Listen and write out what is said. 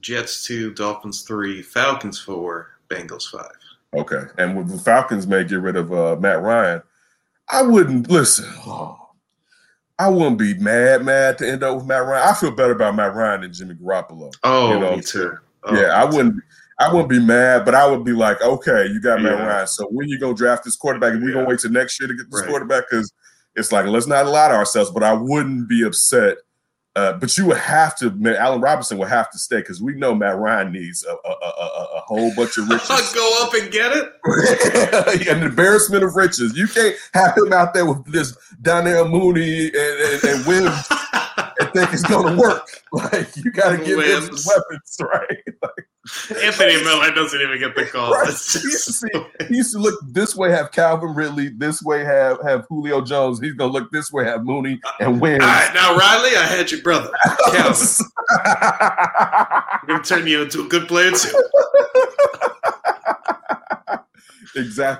Jets two, Dolphins three, Falcons four, Bengals five. Okay, and with the Falcons may get rid of uh, Matt Ryan, I wouldn't listen. Oh, I wouldn't be mad, mad to end up with Matt Ryan. I feel better about Matt Ryan than Jimmy Garoppolo. Oh, you know? me too. Oh, yeah, I wouldn't. I wouldn't be mad, but I would be like, okay, you got Matt Ryan. So when you gonna draft this quarterback? And we yeah. gonna wait till next year to get this right. quarterback? Because it's like let's not lie to ourselves. But I wouldn't be upset uh, but you would have to, man, Allen Robinson would have to stay because we know Matt Ryan needs a, a, a, a whole bunch of riches. Go up and get it. An embarrassment of riches. You can't have him out there with this Darnell Mooney and, and, and Wims and think it's going to work. Like you got to give him weapons, right? Anthony Miller doesn't even get the call. Right. He, used see, he, used to look this way, have Calvin Ridley. This way, have have Julio Jones. He's gonna look this way, have Mooney and win. All right, now Riley, I had your brother, Calvin. I'm gonna turn you into a good player too. exactly.